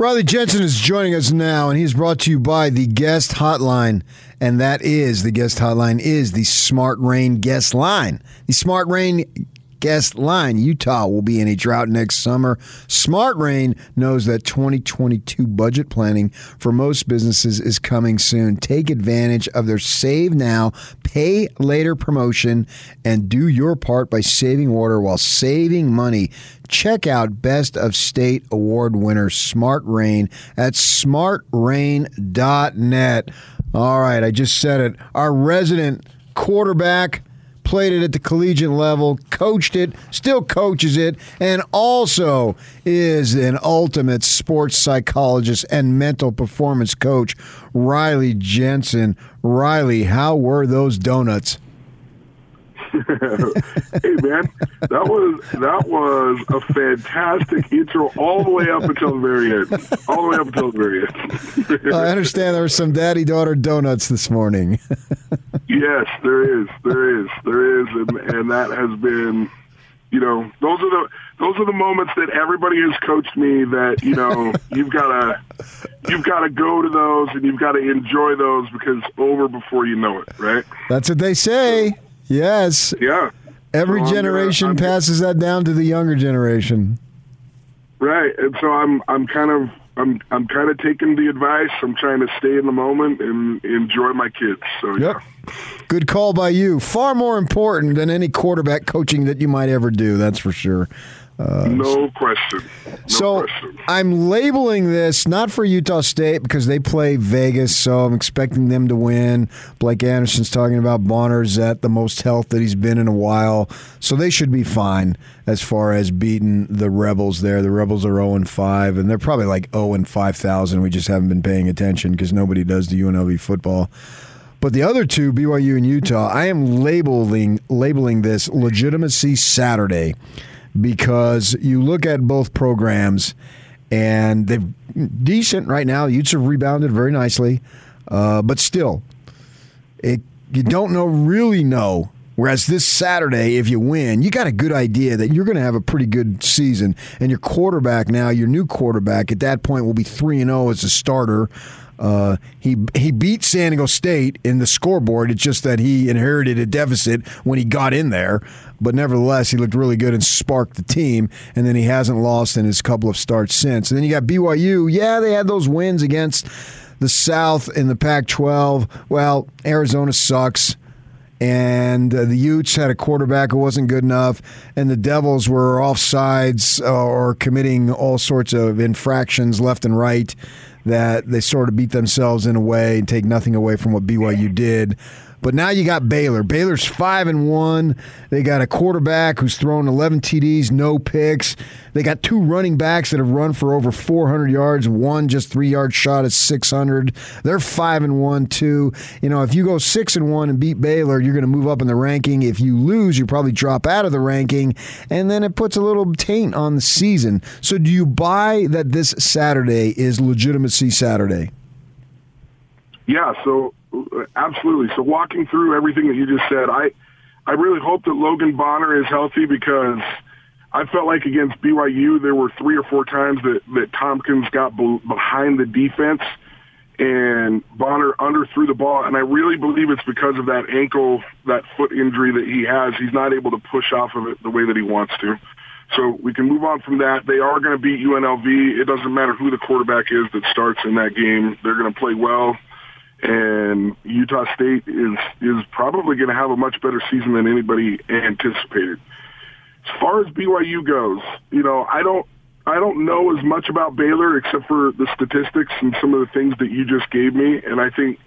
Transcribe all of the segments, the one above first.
Riley Jensen is joining us now, and he's brought to you by the Guest Hotline, and that is the Guest Hotline is the Smart Rain Guest Line. The Smart Rain guest line. Utah will be in a drought next summer. Smart Rain knows that 2022 budget planning for most businesses is coming soon. Take advantage of their save now, pay later promotion and do your part by saving water while saving money. Check out Best of State Award winner Smart Rain at smartrain.net. All right, I just said it. Our resident quarterback played it at the collegiate level, coached it, still coaches it, and also is an ultimate sports psychologist and mental performance coach, Riley Jensen. Riley, how were those donuts? hey man, that was that was a fantastic intro all the way up until the very end. All the way up until the very end. I understand there were some daddy daughter donuts this morning. yes, there is, there is, there is, and, and that has been, you know, those are the those are the moments that everybody has coached me that you know you've got to you've got to go to those and you've got to enjoy those because it's over before you know it, right? That's what they say. Yes. Yeah. Every So generation gonna- passes that down to the younger generation. Right, and so I'm I'm kind of I'm I'm kind of taking the advice. I'm trying to stay in the moment and enjoy my kids. So Yep. yeah. Good call by you. Far more important than any quarterback coaching that you might ever do, that's for sure. Uh, no question. No so question. I'm labeling this not for Utah State because they play Vegas, so I'm expecting them to win. Blake Anderson's talking about Bonner's at the most health that he's been in a while, so they should be fine as far as beating the Rebels. There, the Rebels are 0 and 5, and they're probably like 0 and 5,000. We just haven't been paying attention because nobody does the UNLV football. But the other two, BYU and Utah, I am labeling labeling this legitimacy Saturday because you look at both programs and they're decent right now. Utes have rebounded very nicely, uh, but still, it you don't know really know. Whereas this Saturday, if you win, you got a good idea that you're going to have a pretty good season, and your quarterback now, your new quarterback, at that point will be three and zero as a starter. Uh, he he beat San Diego State in the scoreboard. It's just that he inherited a deficit when he got in there, but nevertheless, he looked really good and sparked the team. And then he hasn't lost in his couple of starts since. And then you got BYU. Yeah, they had those wins against the South in the Pac-12. Well, Arizona sucks and uh, the Utes had a quarterback who wasn't good enough, and the Devils were offsides uh, or committing all sorts of infractions left and right that they sort of beat themselves in a way and take nothing away from what BYU did. But now you got Baylor. Baylor's five and one. They got a quarterback who's thrown 11 TDs, no picks. They got two running backs that have run for over 400 yards. One just three yard shot at 600. They're five and one too. You know, if you go six and one and beat Baylor, you're going to move up in the ranking. If you lose, you probably drop out of the ranking, and then it puts a little taint on the season. So, do you buy that this Saturday is legitimacy Saturday? Yeah, so absolutely. So walking through everything that you just said, I I really hope that Logan Bonner is healthy because I felt like against BYU there were three or four times that that Thompkins got be- behind the defense and Bonner underthrew the ball, and I really believe it's because of that ankle, that foot injury that he has. He's not able to push off of it the way that he wants to. So we can move on from that. They are going to beat UNLV. It doesn't matter who the quarterback is that starts in that game. They're going to play well and Utah State is is probably going to have a much better season than anybody anticipated. As far as BYU goes, you know, I don't I don't know as much about Baylor except for the statistics and some of the things that you just gave me, and I think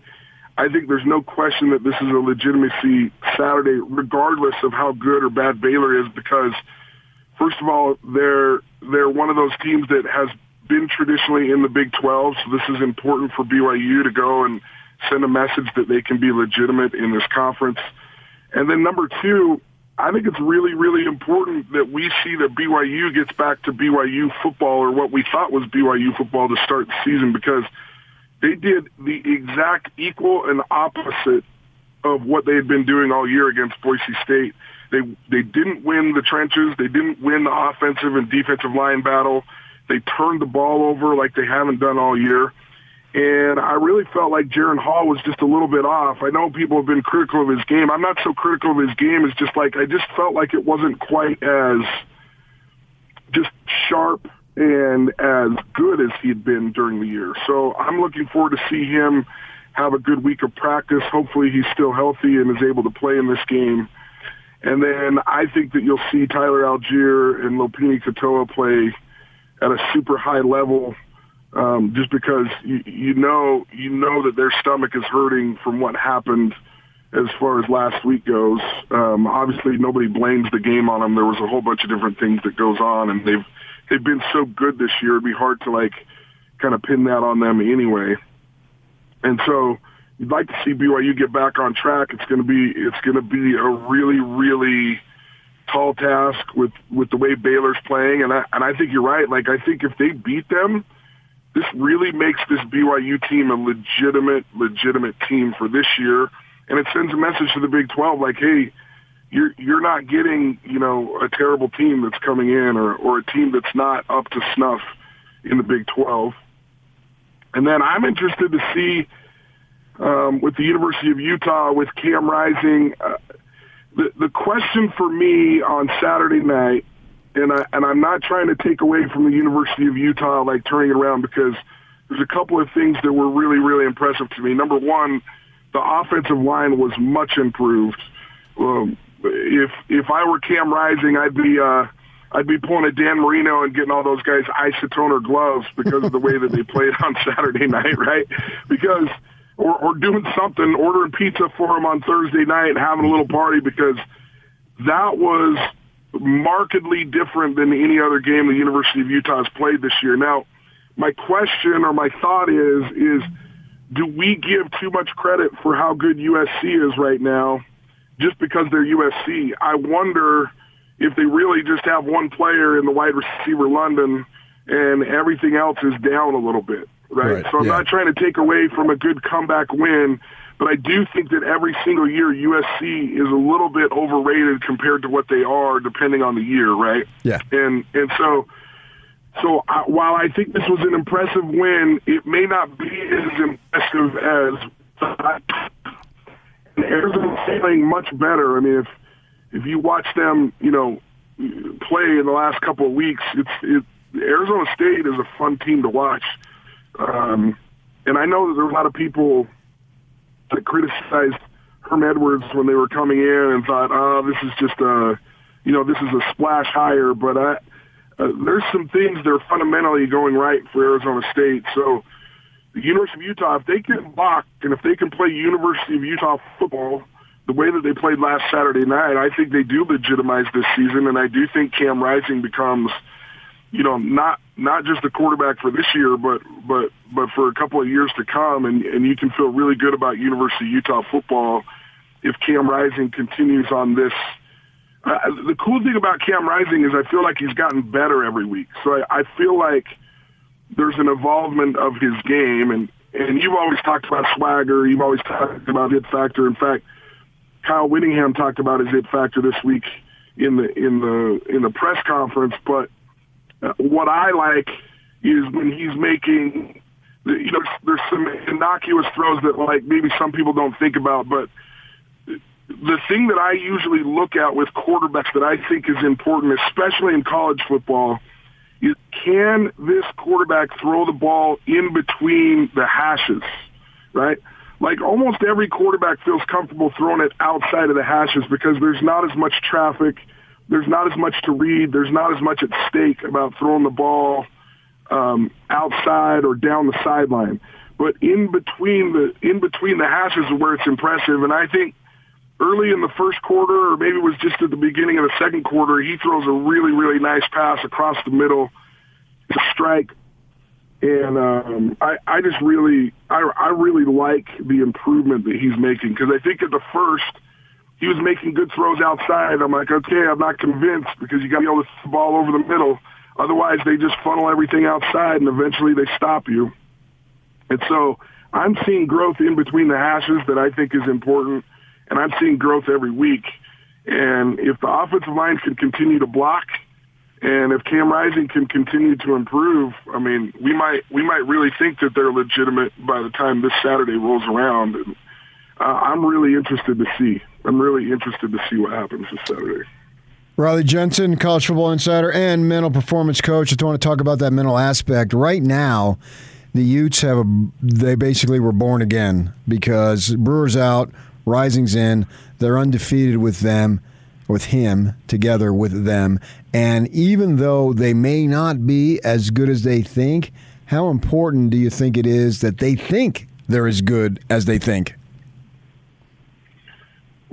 I think there's no question that this is a legitimacy Saturday, regardless of how good or bad Baylor is, because first of all, they're they're one of those teams that has been traditionally in the Big 12, so this is important for BYU to go and send a message that they can be legitimate in this conference. And then number two, I think it's really, really important that we see that BYU gets back to BYU football or what we thought was BYU football to start the season because they did the exact equal and opposite of what they had been doing all year against Boise State. They they didn't win the trenches. They didn't win the offensive and defensive line battle. They turned the ball over like they haven't done all year. And I really felt like Jaren Hall was just a little bit off. I know people have been critical of his game. I'm not so critical of his game. It's just like I just felt like it wasn't quite as just sharp and as good as he had been during the year. So I'm looking forward to see him have a good week of practice. Hopefully he's still healthy and is able to play in this game. And then I think that you'll see Tyler Allgeier and Lopini Katoa play at a super high level um, just because you, you know you know that their stomach is hurting from what happened as far as last week goes. Um, obviously, nobody blames the game on them. There was a whole bunch of different things that goes on, and they've they've been so good this year. It'd be hard to like kind of pin that on them anyway. And so you'd like to see BYU get back on track. It's going to be it's going to be a really really tall task with with the way Baylor's playing, and I and I think you're right. Like I think if they beat them, this really makes this BYU team a legitimate legitimate team for this year, and it sends a message to the Big 12 like, hey. You're you're not getting you know a terrible team that's coming in or or a team that's not up to snuff in the Big 12. And then I'm interested to see um, with the University of Utah with Cam Rising. Uh, the the question for me on Saturday night, and I and I'm not trying to take away from the University of Utah like turning it around because there's a couple of things that were really really impressive to me. Number one, the offensive line was much improved. Um, if if I were Cam Rising, I'd be. Uh, I'd be pulling a Dan Marino and getting all those guys isotoner gloves because of the way that they played on Saturday night, right? Because or, or doing something, ordering pizza for them on Thursday night, and having a little party because that was markedly different than any other game the University of Utah has played this year. Now, my question or my thought is, is do we give too much credit for how good USC is right now just because they're USC? I wonder if they really just have one player in the wide receiver London and everything else is down a little bit right? right. So I'm yeah. not trying to take away from a good comeback win, but I do think that every single year USC is a little bit overrated compared to what they are, depending on the year, right? Yeah. And and so. So I, while I think this was an impressive win, it may not be as impressive as Arizona's playing much better. I mean, if if you watch them, you know, play in the last couple of weeks, it's it, Arizona State is a fun team to watch. Um, and I know that there are a lot of people that criticized Herm Edwards when they were coming in and thought, oh, this is just a, you know, this is a splash hire. But I, uh, there's some things that are fundamentally going right for Arizona State. So the University of Utah, if they can block and if they can play University of Utah football the way that they played last Saturday night, I think they do legitimize this season. And I do think Cam Rising becomes – you know, not not just the quarterback for this year, but but but for a couple of years to come, and and you can feel really good about University of Utah football if Cam Rising continues on this. Uh, the cool thing about Cam Rising is I feel like he's gotten better every week. So I, I feel like there's an involvement of his game, and and you've always talked about swagger. You've always talked about it factor. In fact, Kyle Whittingham talked about his it factor this week in the in the in the press conference, but what I like is when he's making, you know, there's some innocuous throws that like maybe some people don't think about, but the thing that I usually look at with quarterbacks that I think is important, especially in college football, is can this quarterback throw the ball in between the hashes, right? Like almost every quarterback feels comfortable throwing it outside of the hashes because there's not as much traffic – there's not as much to read. There's not as much at stake about throwing the ball um, outside or down the sideline. But in between the in between the hashes is where it's impressive. And I think early in the first quarter, or maybe it was just at the beginning of the second quarter, he throws a really really nice pass across the middle to strike. And um, I, I just really, I, I really like the improvement that he's making because I think at the first he was making good throws outside. I'm like, okay, I'm not convinced because you got to be able to the ball over the middle. Otherwise, they just funnel everything outside, and eventually they stop you. And so I'm seeing growth in between the hashes that I think is important, and I'm seeing growth every week. And if the offensive line can continue to block And if Cam Rising can continue to improve, I mean, we might we might really think that they're legitimate by the time this Saturday rolls around. And uh, I'm really interested to see. I'm really interested to see what happens this Saturday. Riley Jensen, college football insider and mental performance coach. I just want to talk about that mental aspect. Right now, the Utes have a, they basically were born again because Brewer's out, Rising's in. They're undefeated with them, with him together with them. And even though they may not be as good as they think, how important do you think it is that they think they're as good as they think?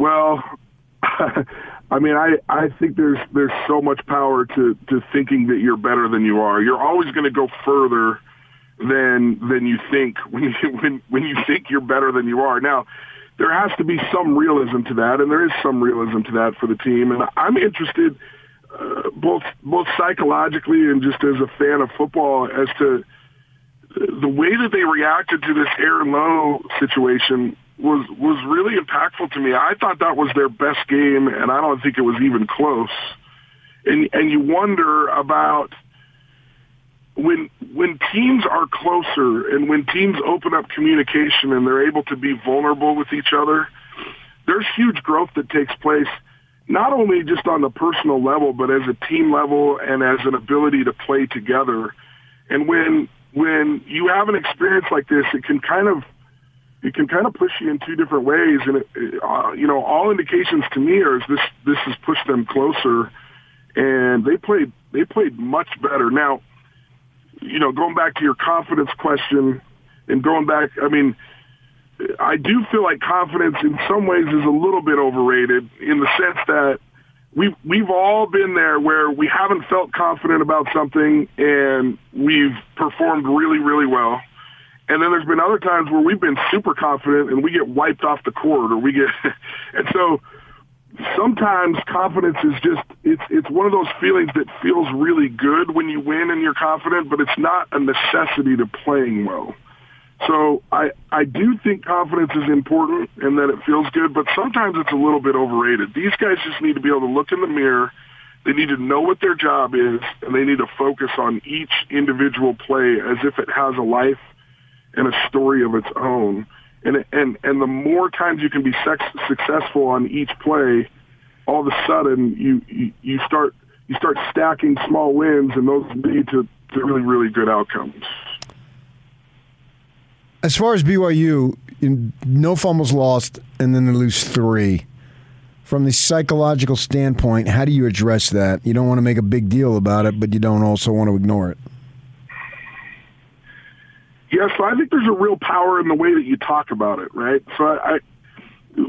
Well, I mean, I, I think there's there's so much power to, to thinking that you're better than you are. You're always going to go further than than you think when you when when you think you're better than you are. Now, there has to be some realism to that, and there is some realism to that for the team. And I'm interested uh, both both psychologically and just as a fan of football as to the way that they reacted to this Aaron Lowe situation was was really impactful to me. I thought that was their best game, and I don't think it was even close. And and you wonder about when when teams are closer and when teams open up communication and they're able to be vulnerable with each other, there's huge growth that takes place. Not only just on the personal level, but as a team level and as an ability to play together. And when when you have an experience like this, it can kind of it can kind of push you in two different ways. And, it, uh, you know, all indications to me are this, this has pushed them closer and they played, they played much better. Now, you know, going back to your confidence question and going back, I mean, I do feel like confidence in some ways is a little bit overrated in the sense that we've we've all been there where we haven't felt confident about something and we've performed really really well and then there's been other times where we've been super confident and we get wiped off the court or we get, and so sometimes confidence is just, it's, it's one of those feelings that feels really good when you win and you're confident, but it's not a necessity to playing well. So I, I do think confidence is important and that it feels good, but sometimes it's a little bit overrated. These guys just need to be able to look in the mirror. They need to know what their job is and they need to focus on each individual play as if it has a life and a story of its own. And and and the more times you can be sex, successful on each play, all of a sudden you, you you start you start stacking small wins, and those lead to, to really really good outcomes. As far as BYU, no fumbles lost, and then they lose three. From the psychological standpoint, how do you address that? You don't want to make a big deal about it, but you don't also want to ignore it. Yeah, so I think there's a real power in the way that you talk about it, right? So I, I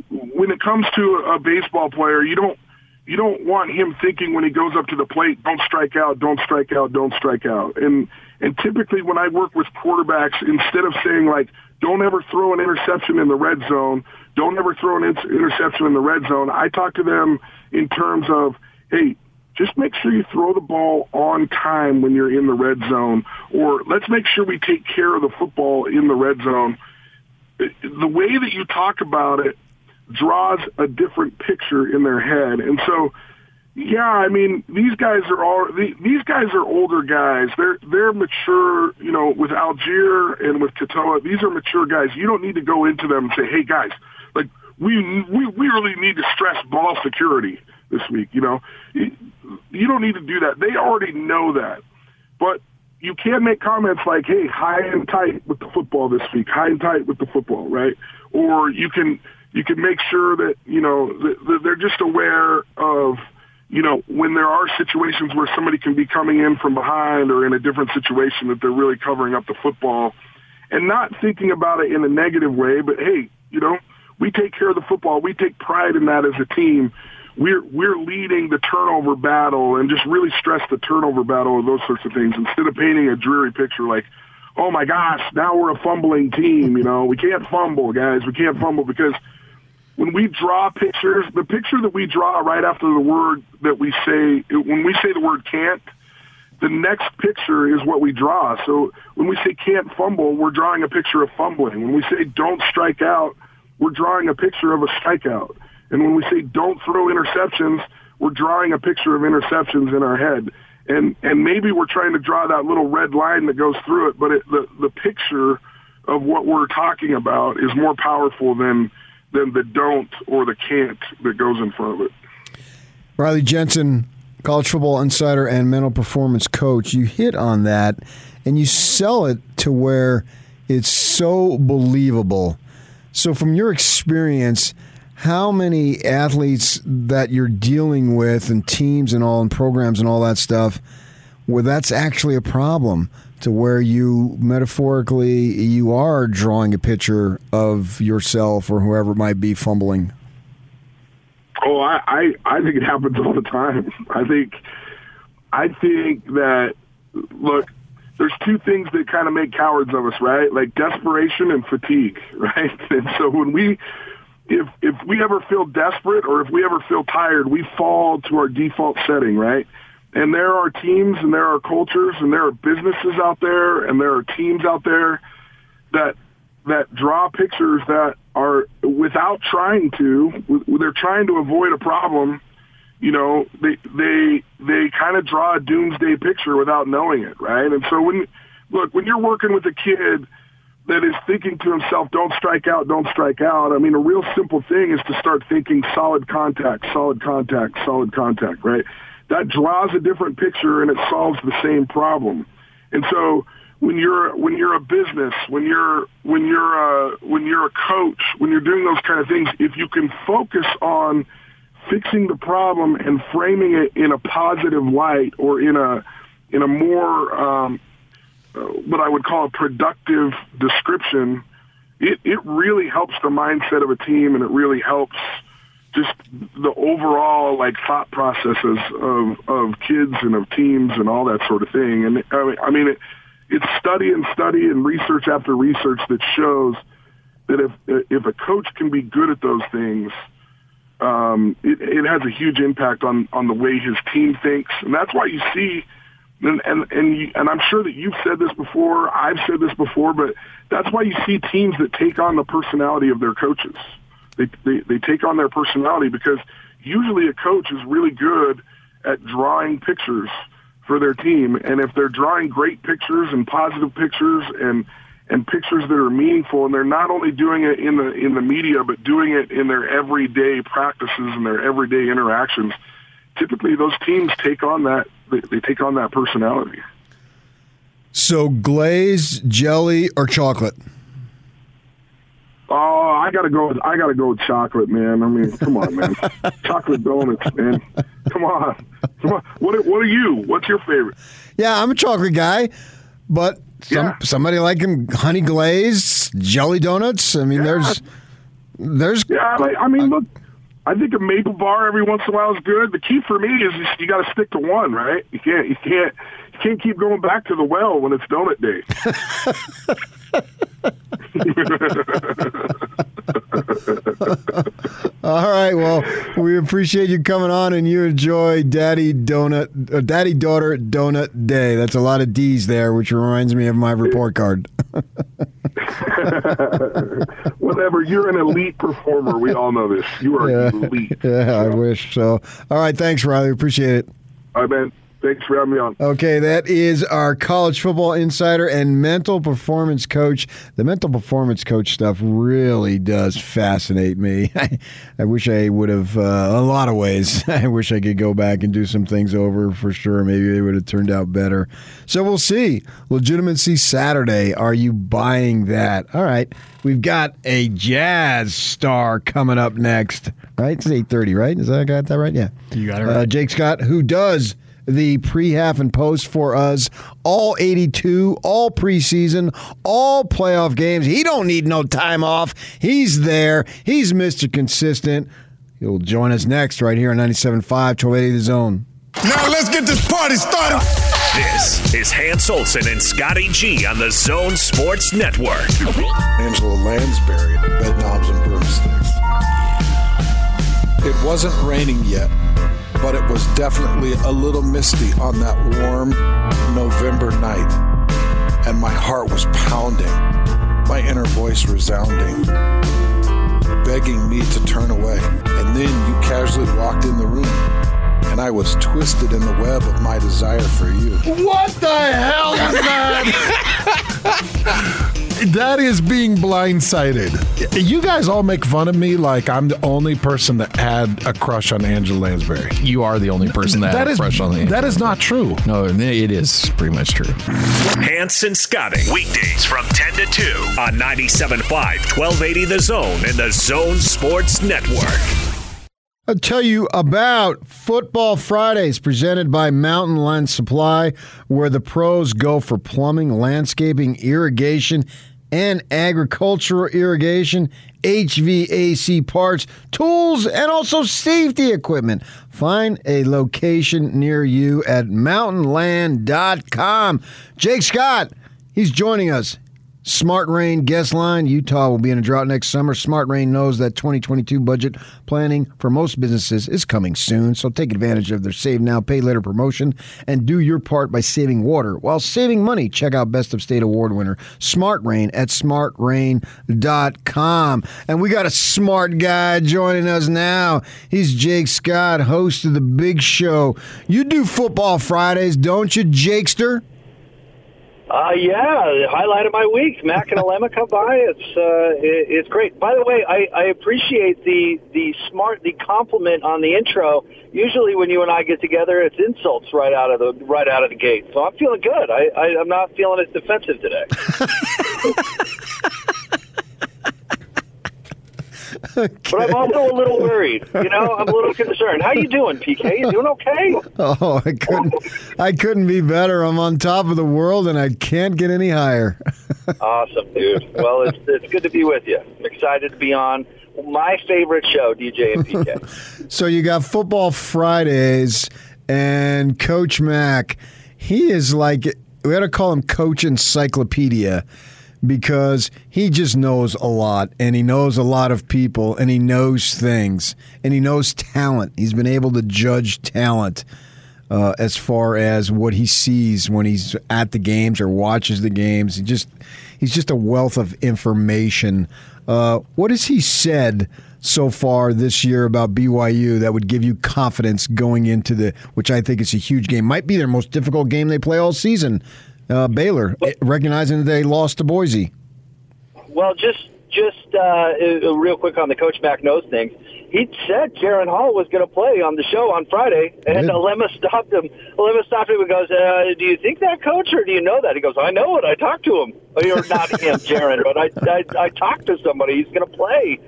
when it comes to a baseball player, you don't you don't want him thinking when he goes up to the plate, don't strike out, don't strike out, don't strike out. And and typically when I work with quarterbacks, instead of saying like, don't ever throw an interception in the red zone, don't ever throw an interception in the red zone, I talk to them in terms of, hey, just make sure you throw the ball on time when you're in the red zone, or let's make sure we take care of the football in the red zone. The way that you talk about it draws a different picture in their head. And so, yeah, I mean, these guys are all these guys are older guys. They're they're mature, you know, with Allgeier and with Katoa. These are mature guys. You don't need to go into them and say, "Hey, guys, like we we we really need to stress ball security." This week. You know, you don't need to do that. They already know that. But you can make comments like, hey, high and tight with the football this week, high and tight with the football, right? Or you can you can make sure that you know they're just aware of you know when there are situations where somebody can be coming in from behind or in a different situation that they're really covering up the football and not thinking about it in a negative way, but hey, you know, we take care of the football. We take pride in that as a team we're we're leading the turnover battle and just really stress the turnover battle and those sorts of things instead of painting a dreary picture like, oh my gosh, now we're a fumbling team. You know, we can't fumble, guys. We can't fumble because when we draw pictures, the picture that we draw right after the word that we say, when we say the word can't, the next picture is what we draw. So when we say can't fumble, we're drawing a picture of fumbling. When we say don't strike out, we're drawing a picture of a strikeout. And when we say don't throw interceptions, we're drawing a picture of interceptions in our head. and and maybe we're trying to draw that little red line that goes through it, but it, the the picture of what we're talking about is more powerful than than the don't or the can't that goes in front of it. Riley Jensen, college football insider and mental performance coach, you hit on that and you sell it to where it's so believable. So, from your experience, how many athletes that you're dealing with and teams and all and programs and all that stuff where that's actually a problem to where you metaphorically you are drawing a picture of yourself or whoever might be fumbling. Oh I, I i think it happens all the time. I think i think that look there's two things that kind of make cowards of us right? Like desperation and fatigue right? And so when we if if we ever feel desperate or if we ever feel tired we fall to our default setting right? And there are teams and there are cultures and there are businesses out there and there are teams out there that that draw pictures that are without trying to they're trying to avoid a problem you know they they they kind of draw a doomsday picture without knowing it right? And so when look when you're working with a kid that is thinking to himself don't strike out don't strike out i mean a real simple thing is to start thinking solid contact solid contact solid contact right that draws a different picture and it solves the same problem. And so when you're when you're a business, when you're when you're a, when you're a coach, when you're doing those kind of things, if you can focus on fixing the problem and framing it in a positive light or in a in a more um, uh, what I would call a productive description, it, it really helps the mindset of a team and it really helps just the overall like thought processes of of kids and of teams and all that sort of thing. And I mean, I mean it, it's study and study and research after research that shows that if if a coach can be good at those things, um, it, it has a huge impact on on the way his team thinks, and that's why you see. And and and, you, and I'm sure that you've said this before. I've said this before, but that's why you see teams that take on the personality of their coaches. They, they, they take on their personality because usually a coach is really good at drawing pictures for their team. And if they're drawing great pictures and positive pictures and and pictures that are meaningful, and they're not only doing it in the in the media, but doing it in their everyday practices and their everyday interactions, typically those teams take on that they, they take on that personality. So glaze, jelly, or chocolate? Oh, I gotta go. With, I gotta go with chocolate, man. I mean, come on, man. chocolate donuts, man. Come on, come on. What What are you? What's your favorite? Yeah, I'm a chocolate guy, but some, yeah. somebody like him, honey glazed jelly donuts. I mean, yeah. there's there's. Yeah, I, I mean, look. I think a maple bar every once in a while is good. The key for me is you got to stick to one, right? You can't you can't you can't keep going back to the well when it's donut day. All right. Well, we appreciate you coming on, and you enjoy Daddy Donut, uh, Daddy Daughter Donut Day. That's a lot of D's there, which reminds me of my report card. Whatever. You're an elite performer. We all know this. You are yeah, elite. Yeah, I wish so. All right. Thanks, Riley. Appreciate it. All right, man. Thanks for having me on. Okay, that is our college football insider and mental performance coach. The mental performance coach stuff really does fascinate me. I, I wish I would have, uh, a lot of ways, I wish I could go back and do some things over for sure. Maybe they would have turned out better. So we'll see. Legitimacy Saturday. Are you buying that? All right. We've got a jazz star coming up next. Right? It's 8.30, right? Is that I got that right? Yeah. You got it right. Uh, Jake Scott, who does – the pre, half, and post for us. All 82, all preseason, all playoff games. He don't need no time off. He's there. He's Mr. Consistent. He'll join us next right here on 97.5, 1280 The Zone. Now let's get this party started. This is Hans Olsen and Scotty G on the Zone Sports Network. Angela Lansbury, bed knobs and broomsticks. It wasn't raining yet but it was definitely a little misty on that warm November night. And my heart was pounding, my inner voice resounding, begging me to turn away. And then you casually walked in the room I was twisted in the web of my desire for you. What the hell is that? that is being blindsided. You guys all make fun of me like I'm the only person that had a crush on Angela Lansbury. You are the only person that, That had a crush on the that is not true. No, it is pretty much true. Hans and Scotty. Weekdays from 10 to 2 on 97.5, 1280 The Zone and The Zone Sports Network. I'll tell you about Football Fridays presented by Mountain Land Supply, where the pros go for plumbing, landscaping, irrigation, and agricultural irrigation, HVAC parts, tools, and also safety equipment. Find a location near you at mountainland.com. Jake Scott, he's joining us. Smart Rain guest line. Utah will be in a drought next summer. Smart Rain knows that 2022 budget planning for most businesses is coming soon, so take advantage of their save now, pay later promotion and do your part by saving water while saving money. Check out Best of State Award winner Smart Rain at smartrain.com. And we got a smart guy joining us now. He's Jake Scott, host of the Big Show. You do football Fridays, don't you, Jakester? Uh, yeah, the highlight of my week. Mac and Alema come by. It's uh, it, it's great. By the way, I, I appreciate the the smart the compliment on the intro. Usually, when you and I get together, it's insults right out of the right out of the gate. So I'm feeling good. I, I I'm not feeling as defensive today. But I'm also a little worried. You know, I'm a little concerned. How you doing, PK? You doing okay? Oh, I couldn't I couldn't be better. I'm on top of the world and I can't get any higher. Awesome, dude. Well, it's it's good to be with you. I'm excited to be on my favorite show, DJ and PK. so you got football Fridays and Coach Mac. he is like we got to call him Coach Encyclopedia because he just knows a lot and he knows a lot of people and he knows things and he knows talent. He's been able to judge talent uh, as far as what he sees when he's at the games or watches the games. He just he's just a wealth of information. Uh, what has he said so far this year about BYU that would give you confidence going into the, which I think is a huge game, might be their most difficult game they play all season. Uh, Baylor, recognizing that they lost to Boise. Well, just just uh, uh, real quick on the Coach Mac knows things. He said Jaren Hall was going to play on the show on Friday, and. Alema stopped him. Alema stopped him and goes, uh, "Do you think that, Coach, or do you know that?" He goes, "I know it. I talked to him. Or not him, Jaren, but I, I I talked to somebody. He's going to play."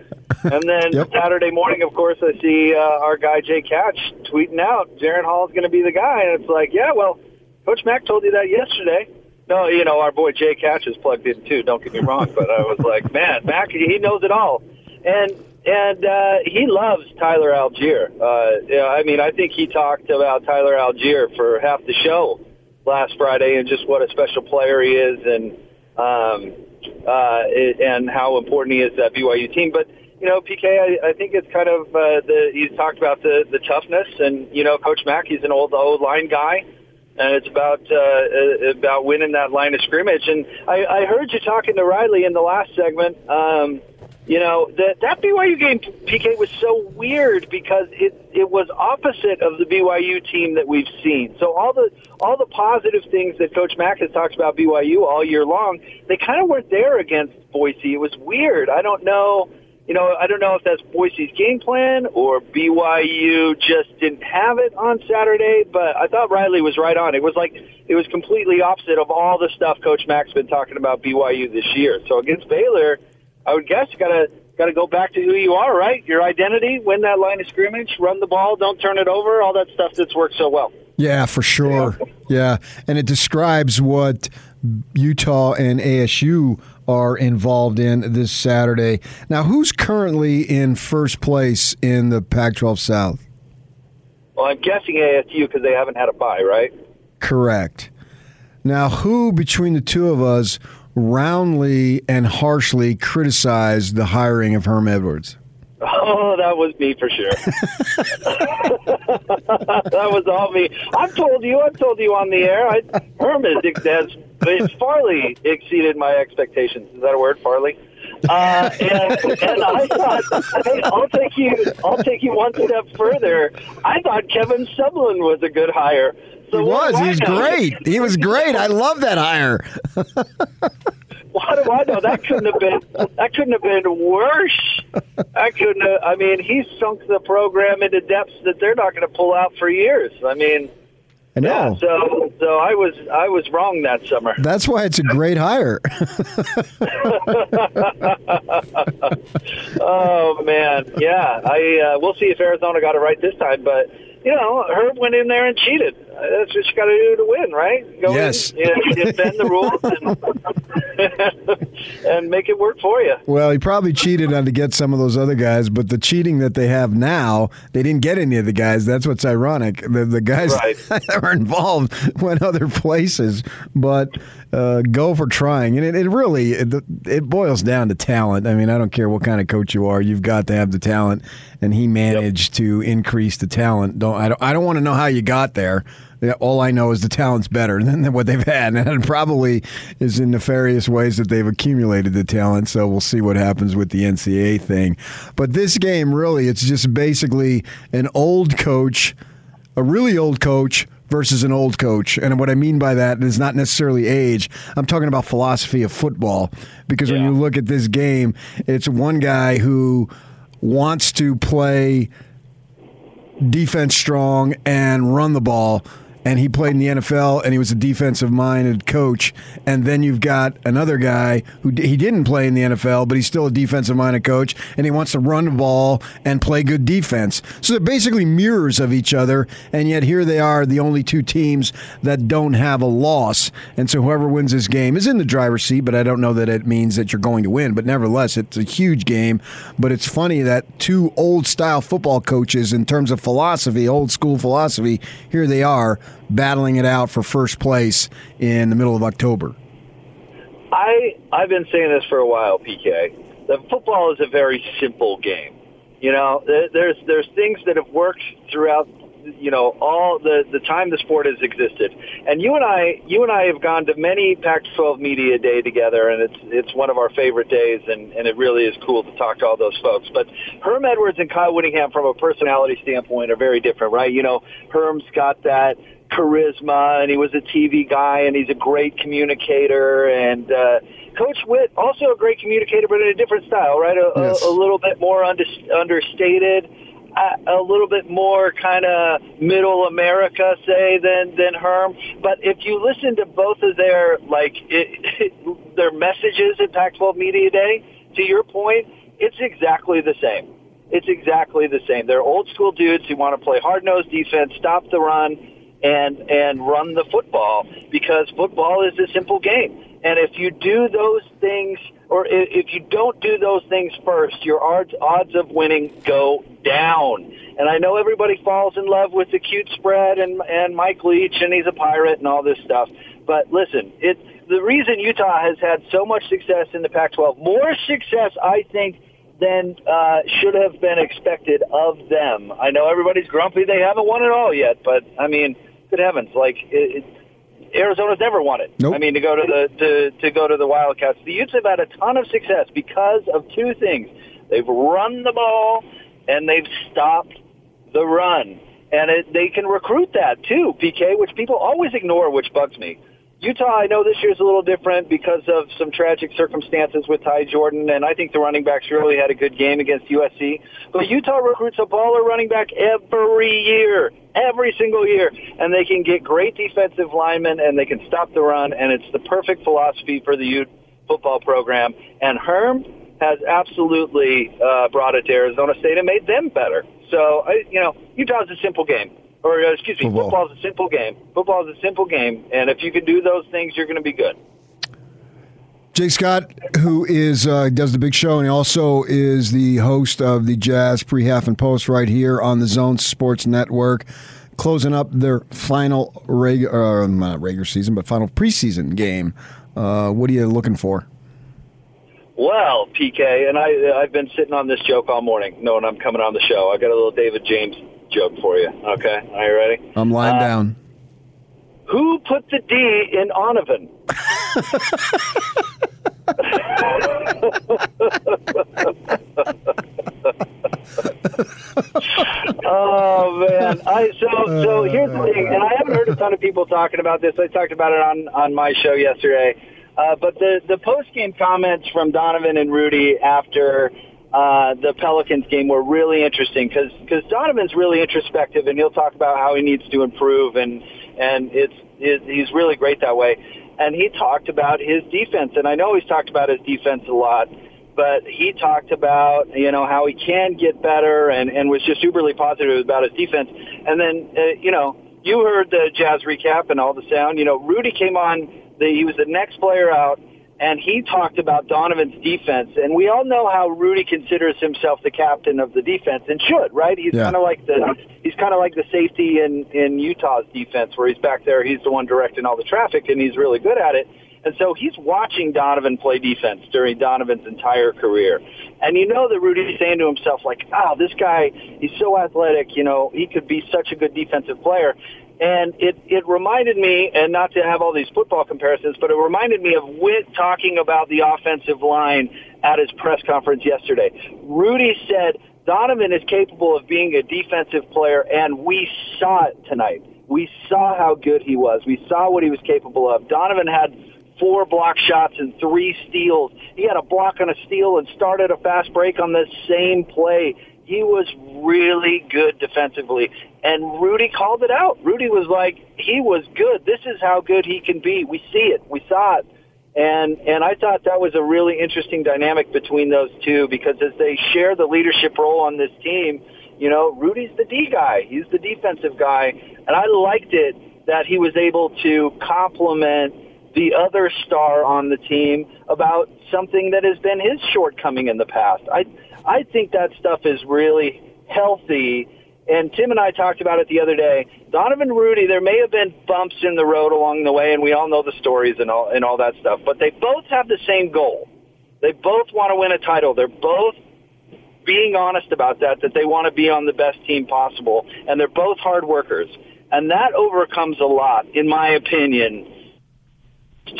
And then Yep. Saturday morning, of course, I see uh, our guy Jay Catch tweeting out, "Jaren Hall is going to be the guy," and it's like, yeah, well, Coach Mack told you that yesterday. No, you know, our boy Jay Catch is plugged in too. Don't get me wrong, but I was like, man, Mack, he knows it all, and and uh, he loves Tyler Allgeier. Uh, yeah, I mean, I think he talked about Tyler Allgeier for half the show last Friday, and just what a special player he is, and um, uh, and how important he is to that BYU team. But you know, PK, I, I think it's kind of uh, the he's talked about the the toughness, and you know, Coach Mack, he's an old old line guy and it's about uh, about winning that line of scrimmage. And I, I heard you talking to Riley in the last segment. Um, you know that that BYU game, PK, was so weird because it it was opposite of the BYU team that we've seen. So all the all the positive things that Coach Mack has talked about BYU all year long, they kind of weren't there against Boise. It was weird. I don't know you know, I don't know if that's Boise's game plan or BYU just didn't have it on Saturday, but I thought Riley was right on. It was like it was completely opposite of all the stuff Coach Mack's been talking about BYU this year. So against Baylor, I would guess you gotta gotta go back to who you are, right? Your identity, win that line of scrimmage, run the ball, don't turn it over, all that stuff that's worked so well. Yeah, for sure. Yeah, and it describes what Utah and ASU are involved in this Saturday. Now, who's currently in first place in the Pac-12 South? Well, I'm guessing ASU because they haven't had a bye, right? Correct. Now, who between the two of us roundly and harshly criticized the hiring of Herm Edwards? Oh, that was me for sure. that was all me. I've told you. I've told you on the air. I, Herm is has it's Farley exceeded my expectations. Is that a word, Farley? Uh, and, and I thought, hey, I'll take you. I'll take you one step further. I thought Kevin Sumlin was a good hire. So He was. He was great. He was great. I love that hire. Why do I know? That couldn't have been. That couldn't have been worse. I couldn't. Have, I mean, he sunk the program into depths that they're not going to pull out for years. I mean, I know. yeah. So, so I was, I was wrong that summer. That's why it's a great hire. Oh man, yeah. I uh, we'll see if Arizona got it right this time, but you know, Herm went in there and cheated. That's what you got to do to win, right? Go Yes. in, you know, defend the rules and, and make it work for you. Well, he probably cheated on to get some of those other guys, but the cheating that they have now, they didn't get any of the guys. That's what's ironic. The the guys Right. that were involved went other places, but uh, go for trying. And it, it really it, it boils down to talent. I mean, I don't care what kind of coach you are, you've got to have the talent, and he managed to increase the talent. Don't I don't I don't want to know how you got there. Yeah, All I know is the talent's better than what they've had, and it probably is in nefarious ways that they've accumulated the talent. So we'll see what happens with the NCAA thing. But this game, really, it's just basically an old coach, a really old coach versus an old coach. And what I mean by that is not necessarily age. I'm talking about philosophy of football. Because when you look at this game, it's one guy who wants to play defense strong and run the ball. And he played in the NFL, and he was a defensive minded coach. And then you've got another guy who d- he didn't play in the NFL, but he's still a defensive minded coach, and he wants to run the ball and play good defense. So they're basically mirrors of each other, and yet here they are, the only two teams that don't have a loss. And so whoever wins this game is in the driver's seat, but I don't know that it means that you're going to win. But nevertheless, it's a huge game. But it's funny that two old style football coaches, in terms of philosophy, old school philosophy, here they are battling it out for first place in the middle of October. I I've been saying this for a while, PK. The football is a very simple game. You know, there's there's things that have worked throughout you know all the the time the sport has existed. And you and I you and I have gone to many Pac-12 media day together and it's it's one of our favorite days and and it really is cool to talk to all those folks. But Herm Edwards and Kyle Whittingham from a personality standpoint are very different, right? You know, Herm's got that charisma and he was a TV guy and he's a great communicator and uh Coach Witt also a great communicator but in a different style, right? A, Yes. a, a little bit more under, understated, a, a little bit more kind of middle America say than than Herm. But if you listen to both of their like it, their messages at Pac-12 Media Day, to your point, it's exactly the same. It's exactly the same. They're old school dudes who want to play hard nosed defense, stop the run, and and run the football because football is a simple game. And if you do those things, or if you don't do those things first, your odds odds of winning go down. And I know everybody falls in love with the cute spread and and Mike Leach and he's a pirate and all this stuff. But listen, it the reason Utah has had so much success in the Pac-12, more success I think than uh, should have been expected of them. I know everybody's grumpy; they haven't won it all yet. But I mean, good heavens, like it, it, Arizona's never won it. Nope. I mean, to go to the to, to go to the Wildcats, the Utes have had a ton of success because of two things: they've run the ball and they've stopped the run, and it, they can recruit that too, PK, which people always ignore, which bugs me. Utah, I know this year's a little different because of some tragic circumstances with Ty Jordan, and I think the running backs really had a good game against USC. But Utah recruits a baller running back every year, every single year, and they can get great defensive linemen and they can stop the run, and it's the perfect philosophy for the Ute football program. And Herm has absolutely uh, brought it to Arizona State and made them better. So, I, you know, Utah's a simple game. Or, uh, excuse me, Football. football's a simple game. Football is a simple game, and if you can do those things, you're going to be good. Jake Scott, who is uh, does the big show, and he also is the host of the Jazz pre half and post right here on the Zone Sports Network, closing up their final regular, uh, not regular season, but final preseason game. Uh, what are you looking for? Well, PK, and I, I've been sitting on this joke all morning, knowing I'm coming on the show. I got a little David James joke for you. Okay, are you ready? I'm lying Uh, down. Who put the D in Onovan? oh man! I so so here's the thing, and I haven't heard a ton of people talking about this. I talked about it on on my show yesterday. Uh, but the the post game comments from Donovan and Rudy after uh, the Pelicans game were really interesting because because Donovan's really introspective and he'll talk about how he needs to improve and and it's, it's he's really great that way. And he talked about his defense, and I know he's talked about his defense a lot but he talked about you know how he can get better and and was just uberly positive about his defense. And then uh, you know you heard the Jazz recap and all the sound. You know Rudy came on. The, he was the next player out. And he talked about Donovan's defense, and we all know how Rudy considers himself the captain of the defense, and should, right? He's Yeah. kind of like the he's kind of like the safety in in Utah's defense, where he's back there, he's the one directing all the traffic, and he's really good at it. And so he's watching Donovan play defense during Donovan's entire career. And you know that Rudy's saying to himself, like, oh, this guy, he's so athletic, you know, he could be such a good defensive player. And it, it reminded me, and not to have all these football comparisons, but it reminded me of Witt talking about the offensive line at his press conference yesterday. Rudy said, Donovan is capable of being a defensive player, and we saw it tonight. We saw how good he was. We saw what he was capable of. Donovan had four block shots and three steals. He had a block on a steal and started a fast break on the same play. He was really good defensively. And Rudy called it out. Rudy was like, he was good. This is how good he can be. We see it. We saw it. And and I thought that was a really interesting dynamic between those two because as they share the leadership role on this team, you know, Rudy's the D guy. He's the defensive guy. And I liked it that he was able to complement the other star on the team about something that has been his shortcoming in the past. I I think that stuff is really healthy. And Tim and I talked about it the other day. Donovan Rudy, there may have been bumps in the road along the way, and we all know the stories and all and all that stuff. But they both have the same goal. They both want to win a title. They're both being honest about that, that they want to be on the best team possible, and they're both hard workers. And that overcomes a lot, in my opinion,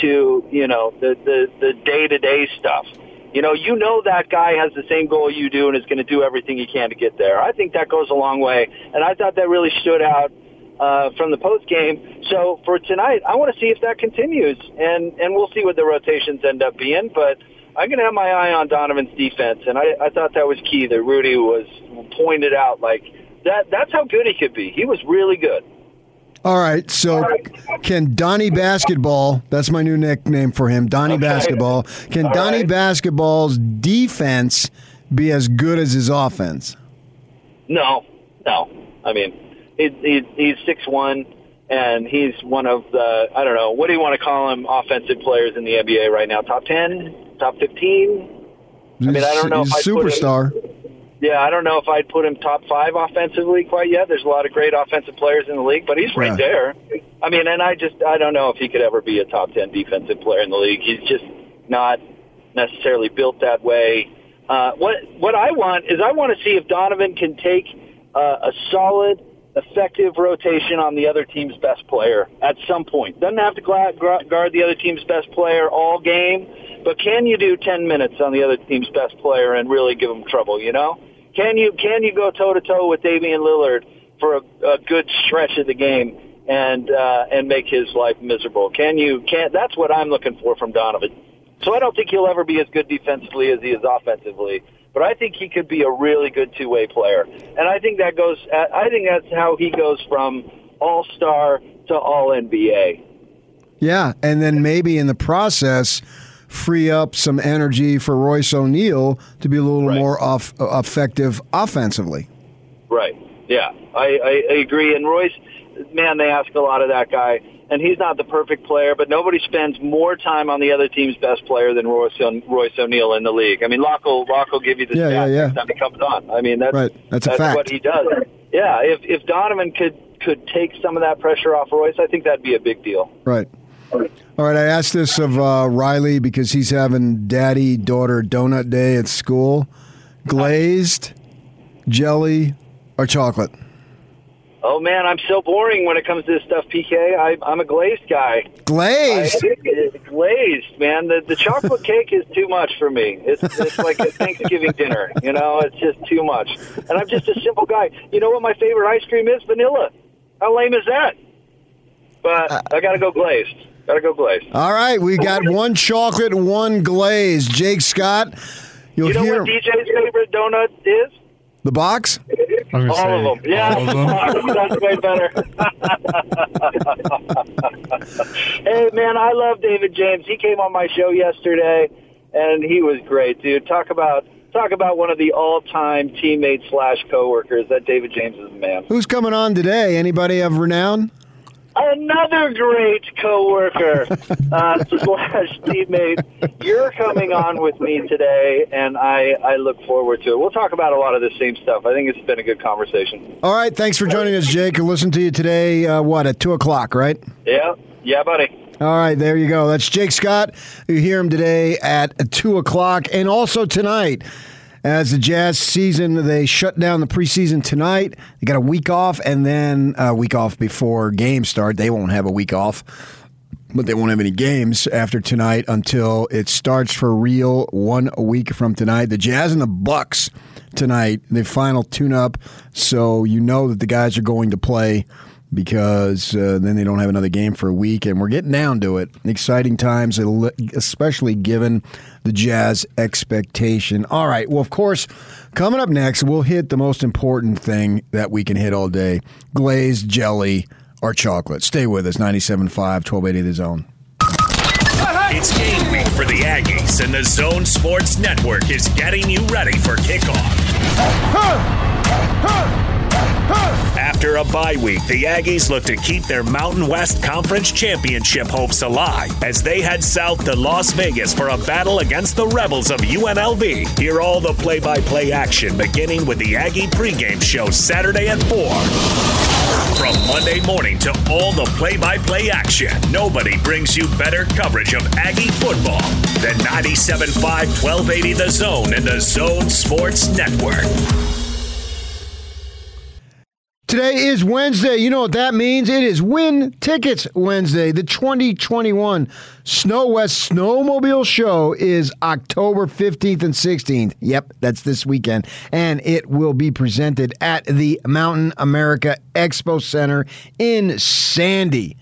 to, you know, the, the, the day-to-day stuff. You know, you know that guy has the same goal you do and is going to do everything he can to get there. I think that goes a long way, and I thought that really stood out uh, from the post game. So for tonight, I want to see if that continues, and and we'll see what the rotations end up being. But I'm going to have my eye on Donovan's defense, and I, I thought that was key. That Rudy was pointed out like that. That's how good he could be. He was really good. All right, so can Donnie Basketball, that's my new nickname for him, Donnie Basketball, can All Donnie right. Basketball's defense be as good as his offense? No, no. I mean, he, he, he's six one, and he's one of the I don't know what do you want to call him offensive players in the NBA right now? Top ten, top fifteen. I mean, I don't know He's if a put him- superstar. Yeah, I don't know if I'd put him top five offensively quite yet. There's a lot of great offensive players in the league, but he's right Yeah. there. I mean, and I just I don't know if he could ever be a top ten defensive player in the league. He's just not necessarily built that way. Uh, what what I want is I want to see if Donovan can take uh, a solid, effective rotation on the other team's best player at some point. Doesn't have to guard the other team's best player all game, but can you do 10 minutes on the other team's best player and really give them trouble? You know, can you can you go toe to toe with Damian Lillard for a, a good stretch of the game? And uh, and make his life miserable. Can you? Can that's what I'm looking for from Donovan. So I don't think he'll ever be as good defensively as he is offensively, but I think he could be a really good two-way player. And I think that goes. I think that's how he goes from all-star to all NBA. Yeah, and then maybe in the process, free up some energy for Royce O'Neale to be a little Right. more off, effective offensively. Right. Yeah, I, I, I agree. And Royce, man, they ask a lot of that guy, and he's not the perfect player, but nobody spends more time on the other team's best player than Royce, O- Royce O'Neale in the league. I mean, Locke will, Locke will give you the Yeah, stats yeah, yeah. every time he comes on. I mean, that's Right. That's a that's fact. what he does. Yeah, if if Donovan could could take some of that pressure off Royce, I think that'd be a big deal. Right. All right, I asked this of uh, Riley because he's having daddy daughter donut day at school. Glazed, jelly, or chocolate? Oh man, I'm so boring when it comes to this stuff, PK. I, I'm a glazed guy. Glazed. Glazed, man. The the chocolate cake is too much for me. It's it's like a Thanksgiving dinner. You know, it's just too much. And I'm just a simple guy. You know what my favorite ice cream is? Vanilla. How lame is that? But I gotta go glazed. Gotta go glaze. All right, we got one chocolate, one glaze. Jake Scott, you'll You know hear what DJ's favorite donut is? the box. I was All say, of them. Yeah, all of them. that's way better. hey, man, I love David James. He came on my show yesterday, and he was great, dude. Talk about talk about one of the all-time teammates slash coworkers. That David James is the man. Who's coming on today? Anybody of renown? Another great coworker uh, slash teammate. You're coming on with me today, and I, I look forward to it. We'll talk about a lot of the same stuff. I think it's been a good conversation. All right, thanks for joining us, Jake. We'll listen to you today. Uh, what at two o'clock, right? Yeah, yeah, buddy. All right, there you go. That's Jake Scott. You hear him today at 2 o'clock and also tonight. As the Jazz season, they shut down the preseason tonight. They got a week off and then a week off before games start. They won't have a week off, but they won't have any games after tonight until it starts for real one week from tonight. The Jazz and the Bucks tonight, the final tune up. So you know that the guys are going to play because uh, then they don't have another game for a week, and we're getting down to it. Exciting times, especially given the Jazz expectation. All right, well, of course, coming up next, we'll hit the most important thing that we can hit all day glazed jelly or chocolate. Stay with us, 97.5, 1280 The Zone. It's game week for the Aggies, and the Zone Sports Network is getting you ready for kickoff. After a bye week, the Aggies look to keep their Mountain West Conference championship hopes alive as they head south to Las Vegas for a battle against the Rebels of UNLV. Hear all the play by play action beginning with the Aggie pregame show Saturday at 4. From Monday morning to all the play by play action, nobody brings you better coverage of Aggie football than 97.5 1280 The Zone and the Zone Sports Network. Today is Wednesday. You know what that means? It is Win Tickets Wednesday. The 2021 Snow West Snowmobile Show is October 15th and 16th. Yep, that's this weekend. And it will be presented at the Mountain America Expo Center in Sandy.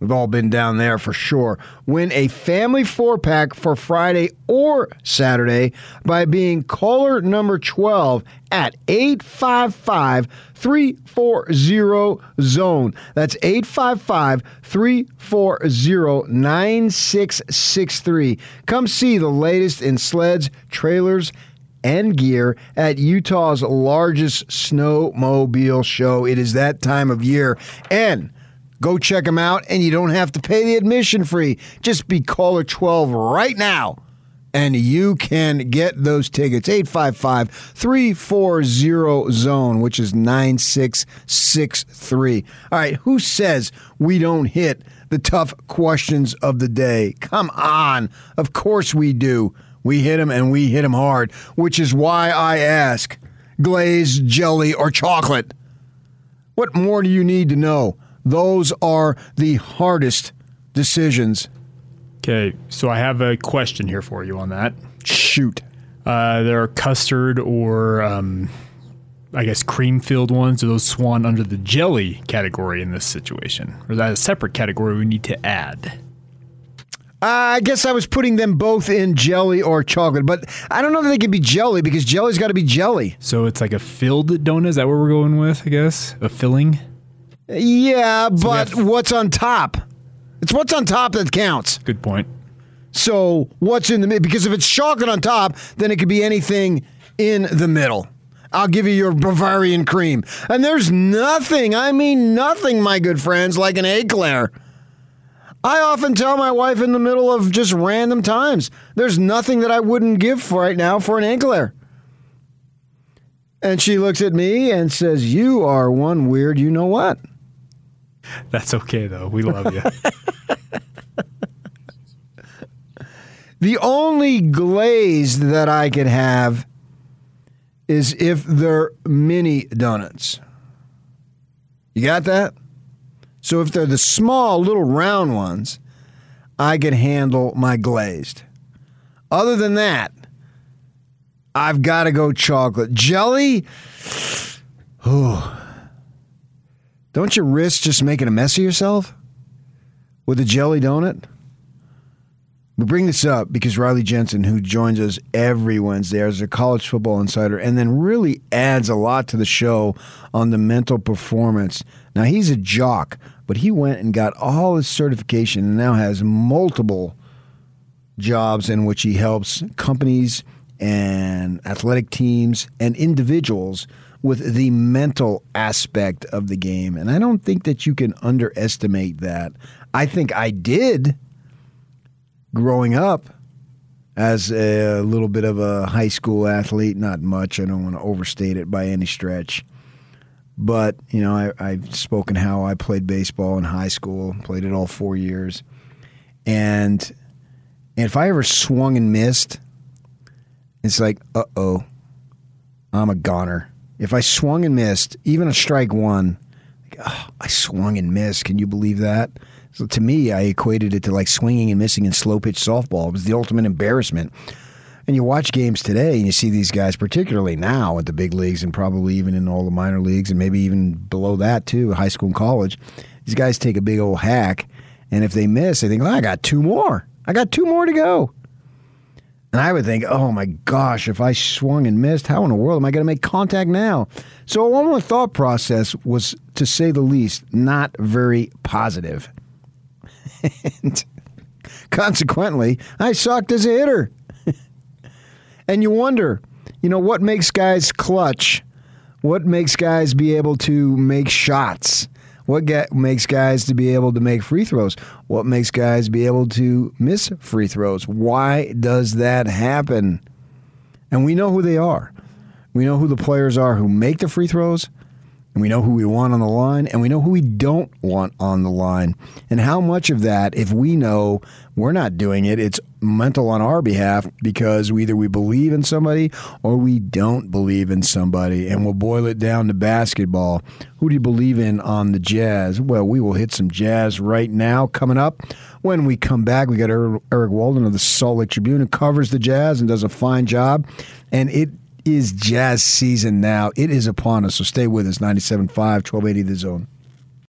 We've all been down there for sure. Win a family four pack for Friday or Saturday by being caller number 12 at 855 340 Zone. That's 855 340 9663. Come see the latest in sleds, trailers, and gear at Utah's largest snowmobile show. It is that time of year. And Go check them out, and you don't have to pay the admission fee. Just be caller 12 right now, and you can get those tickets. 855 340 Zone, which is 9663. All right, who says we don't hit the tough questions of the day? Come on. Of course we do. We hit them, and we hit them hard, which is why I ask glaze, jelly, or chocolate? What more do you need to know? Those are the hardest decisions. Okay, so I have a question here for you on that. Shoot. Uh, there are custard or, um, I guess, cream filled ones. Do those swan under the jelly category in this situation? Or is that a separate category we need to add? I guess I was putting them both in jelly or chocolate, but I don't know that they could be jelly because jelly's got to be jelly. So it's like a filled donut? Is that what we're going with, I guess? A filling? Yeah, but what's on top? It's what's on top that counts. Good point. So what's in the middle? Because if it's chocolate on top, then it could be anything in the middle. I'll give you your Bavarian cream. And there's nothing, I mean nothing, my good friends, like an eclair. I often tell my wife in the middle of just random times, there's nothing that I wouldn't give for right now for an eclair. And she looks at me and says, You are one weird, you know what? That's okay, though. We love you. The only glaze that I could have is if they're mini donuts. You got that? So if they're the small, little round ones, I can handle my glazed. Other than that, I've got to go chocolate. Jelly? Oh. Don't you risk just making a mess of yourself with a jelly donut? We bring this up because Riley Jensen, who joins us every Wednesday as a college football insider, and then really adds a lot to the show on the mental performance. Now, he's a jock, but he went and got all his certification and now has multiple jobs in which he helps companies and athletic teams and individuals with the mental aspect of the game. And I don't think that you can underestimate that. I think I did growing up as a little bit of a high school athlete, not much. I don't want to overstate it by any stretch. But, you know, I, I've spoken how I played baseball in high school, played it all four years. And, and if I ever swung and missed, it's like, uh oh, I'm a goner. If I swung and missed, even a strike one, like, oh, I swung and missed. Can you believe that? So to me, I equated it to like swinging and missing in slow pitch softball. It was the ultimate embarrassment. And you watch games today and you see these guys, particularly now at the big leagues and probably even in all the minor leagues and maybe even below that too, high school and college. These guys take a big old hack. And if they miss, they think, oh, I got two more. I got two more to go. And I would think, oh my gosh, if I swung and missed, how in the world am I going to make contact now? So, one more thought process was, to say the least, not very positive. and consequently, I sucked as a hitter. and you wonder, you know, what makes guys clutch? What makes guys be able to make shots? What ga- makes guys to be able to make free throws? What makes guys be able to miss free throws? Why does that happen? And we know who they are. We know who the players are who make the free throws, and we know who we want on the line, and we know who we don't want on the line. And how much of that, if we know we're not doing it, it's mental on our behalf because either we believe in somebody or we don't believe in somebody. And we'll boil it down to basketball. Who do you believe in on the Jazz? Well, we will hit some Jazz right now coming up. When we come back, we got er-, Eric Walden of the Salt Lake Tribune who covers the Jazz and does a fine job. And it is jazz season now. It is upon us. So stay with us. 97.5, 1280 The Zone.